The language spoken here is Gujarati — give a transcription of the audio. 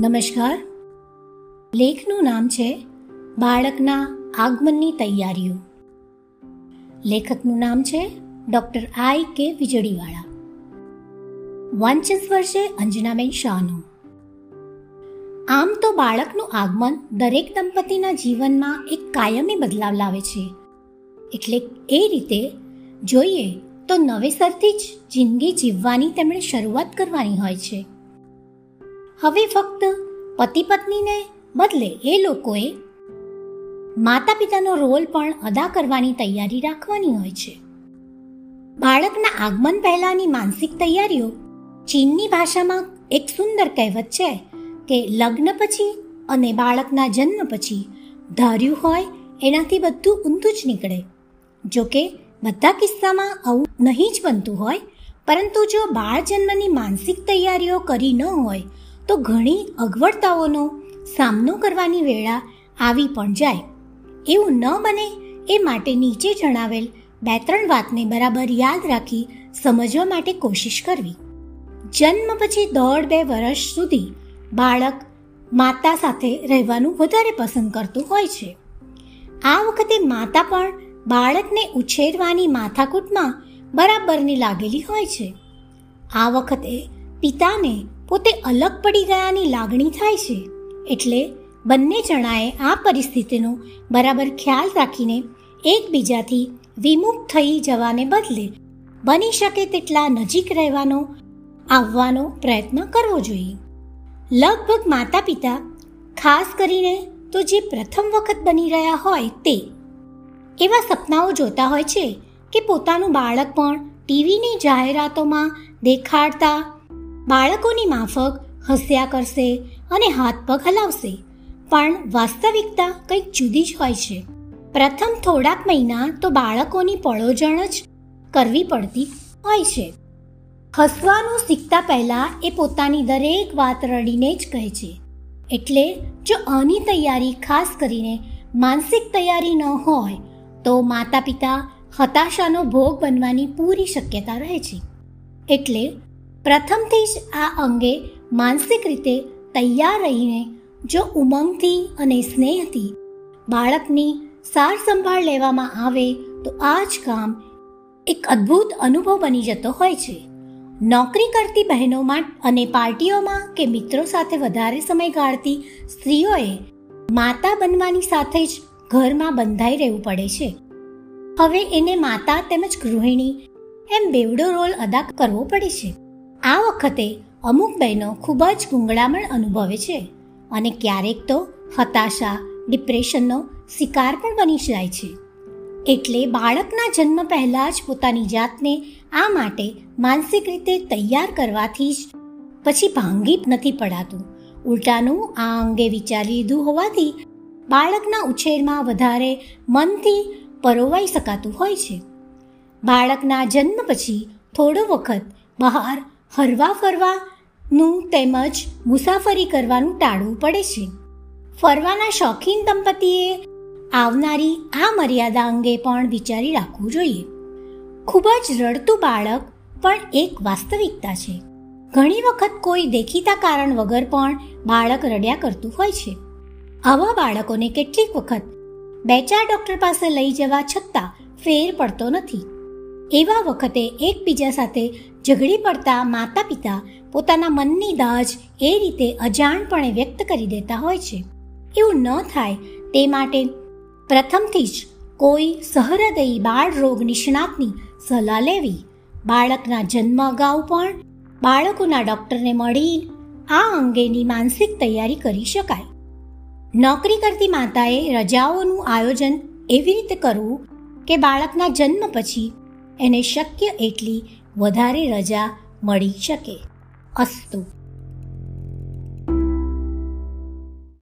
નમસ્કાર. લેખનું નામ છે બાળકના આગમનની તૈયારીઓ. લેખકનું નામ છે ડૉક્ટર આઈ કે વીજળીવાળા વાંચન વર્ષે અંજનાબેન શાહનું. આમ તો બાળકનું આગમન દરેક દંપતીના જીવનમાં એક કાયમી બદલાવ લાવે છે. એટલે એ રીતે જોઈએ તો નવેસરથી જ જિંદગી જીવવાની તેમણે શરૂઆત કરવાની હોય છે. હવે ફક્ત પતિ પત્નીને બદલે એ લોકોએ માતા પિતાનો રોલ પણ અદા કરવાની તૈયારી રાખવાની હોય છે. બાળકના આગમન પહેલાંની માનસિક તૈયારીઓ ચીનની ભાષામાં એક સુંદર કહેવત છે કે લગ્ન પછી અને બાળકના જન્મ પછી ધાર્યું હોય એનાથી બધું ઊંધું જ નીકળે. જોકે બધા કિસ્સામાં આવું નહીં જ બનતું હોય, પરંતુ જો બાળ જન્મની માનસિક તૈયારીઓ કરી ન હોય તો ઘણી અગવડતાઓનો સામનો કરવાની વેળા આવી પણ જાય. એવું ન બને એ માટે નીચે જણાવેલ બે ત્રણ વાતને બરાબર યાદ રાખી સમજવા માટે કોશિશ કરવી. જન્મ પછી દોઢ બે વર્ષ સુધી બાળક માતા સાથે રહેવાનું વધારે પસંદ કરતું હોય છે. આ વખતે માતા પણ બાળકને ઉછેરવાની માથાકૂટમાં બરાબરની લાગેલી હોય છે. આ વખતે પિતાને પોતે અલગ પડી ગયાની લાગણી થાય છે. એટલે બંને જણાએ આ પરિસ્થિતિનો બરાબર ખ્યાલ રાખીને એકબીજાથી વિમુખ થઈ જવાને બદલે બની શકે તેટલા નજીક રહેવાનો, આવવાનો પ્રયત્ન કરવો જોઈએ. લગભગ માતા પિતા ખાસ કરીને તો જે પ્રથમ વખત બની રહ્યા હોય તે. એવા સપનાઓ જોતા હોય છે કે પોતાનું બાળક પણ ટીવીની જાહેરાતોમાં દેખાડતા બાળકોની માફક હસ્યા કરશે અને હાથ પગ હલાવશે. પણ વાસ્તવિકતા કંઈક જુદી જ હોય છે. પ્રથમ થોડાક મહિના તો બાળકોની પળોજણ જ કરવી પડતી હોય છે. હસવાનું શીખતા પહેલાં એ પોતાની દરેક વાત રડીને જ કહે છે. એટલે જો આની તૈયારી ખાસ કરીને માનસિક તૈયારી ન હોય, તો માતા પિતા હતાશાનો ભોગ બનવાની પૂરી શક્યતા રહે છે. એટલે પ્રથમથી જ આ અંગે માનસિક રીતે તૈયાર રહીને, જો ઉમંગથી અને સ્નેહથી બાળકની સાર સંભાળ લેવામાં આવે, તો આ જ કામ એક અદ્ભુત અનુભવ બની જતો હોય છે. નોકરી કરતી બહેનોમાં અને પાર્ટીઓમાં કે મિત્રો સાથે વધારે સમય ગાળતી સ્ત્રીઓએ માતા બનવાની સાથે જ ઘરમાં બંધાઈ રહેવું પડે છે. હવે એને માતા તેમજ ગૃહિણી એમ બેવડો રોલ અદા કરવો પડે છે. આ વખતે અમુક બહેનો ખૂબ જ ગુંગળામણ અનુભવે છે અને ક્યારેક તો હતાશા, ડિપ્રેશનનો શિકાર પણ બની જાય છે. એટલે બાળકના જન્મ પહેલાં જ પોતાની જાતને આ માટે માનસિક રીતે તૈયાર કરવાથી જ પછી ભાંગી નથી પડાતું. ઉલટાનું આ અંગે વિચારી લીધું હોવાથી બાળકના ઉછેરમાં વધારે મનથી પરોવાઈ શકાતું હોય છે. બાળકના જન્મ પછી થોડો વખત બહાર હરવા ફરવાનું તેમજ મુસાફરી કરવાનું ટાળવું પડે છે. ફરવાના શોખીન દંપતીએ આવનારી આ મર્યાદા અંગે પણ વિચારી રાખવું જોઈએ. ખૂબ જ રડતું બાળક પણ એક વાસ્તવિકતા છે. ઘણી વખત કોઈ દેખીતા કારણ વગર પણ બાળક રડ્યા કરતું હોય છે. આવા બાળકોને કેટલીક વખત બે ચાર ડૉક્ટર પાસે લઈ જવા છતાં ફેર પડતો નથી. એવા વખતે એકબીજા સાથે ઝઘડી પડતા માતા પિતા પોતાના મનની દાજ એ રીતે અજાણપણે વ્યક્ત કરી દેતા હોય છે. એવું ન થાય તે માટે પ્રથમથી જ કોઈ સહૃદયી બાળ રોગ નિષ્ણાતની સલાહ લેવી, બાળકના જન્મ અગાઉ પણ બાળકોના ડૉક્ટરને મળી આ અંગેની માનસિક તૈયારી કરી શકાય. નોકરી કરતી માતાએ રજાઓનું આયોજન એવી રીતે કરવું કે બાળકના જન્મ પછી એને શક્ય એટલી વધારે રજા મળી શકે. અસ્તુ.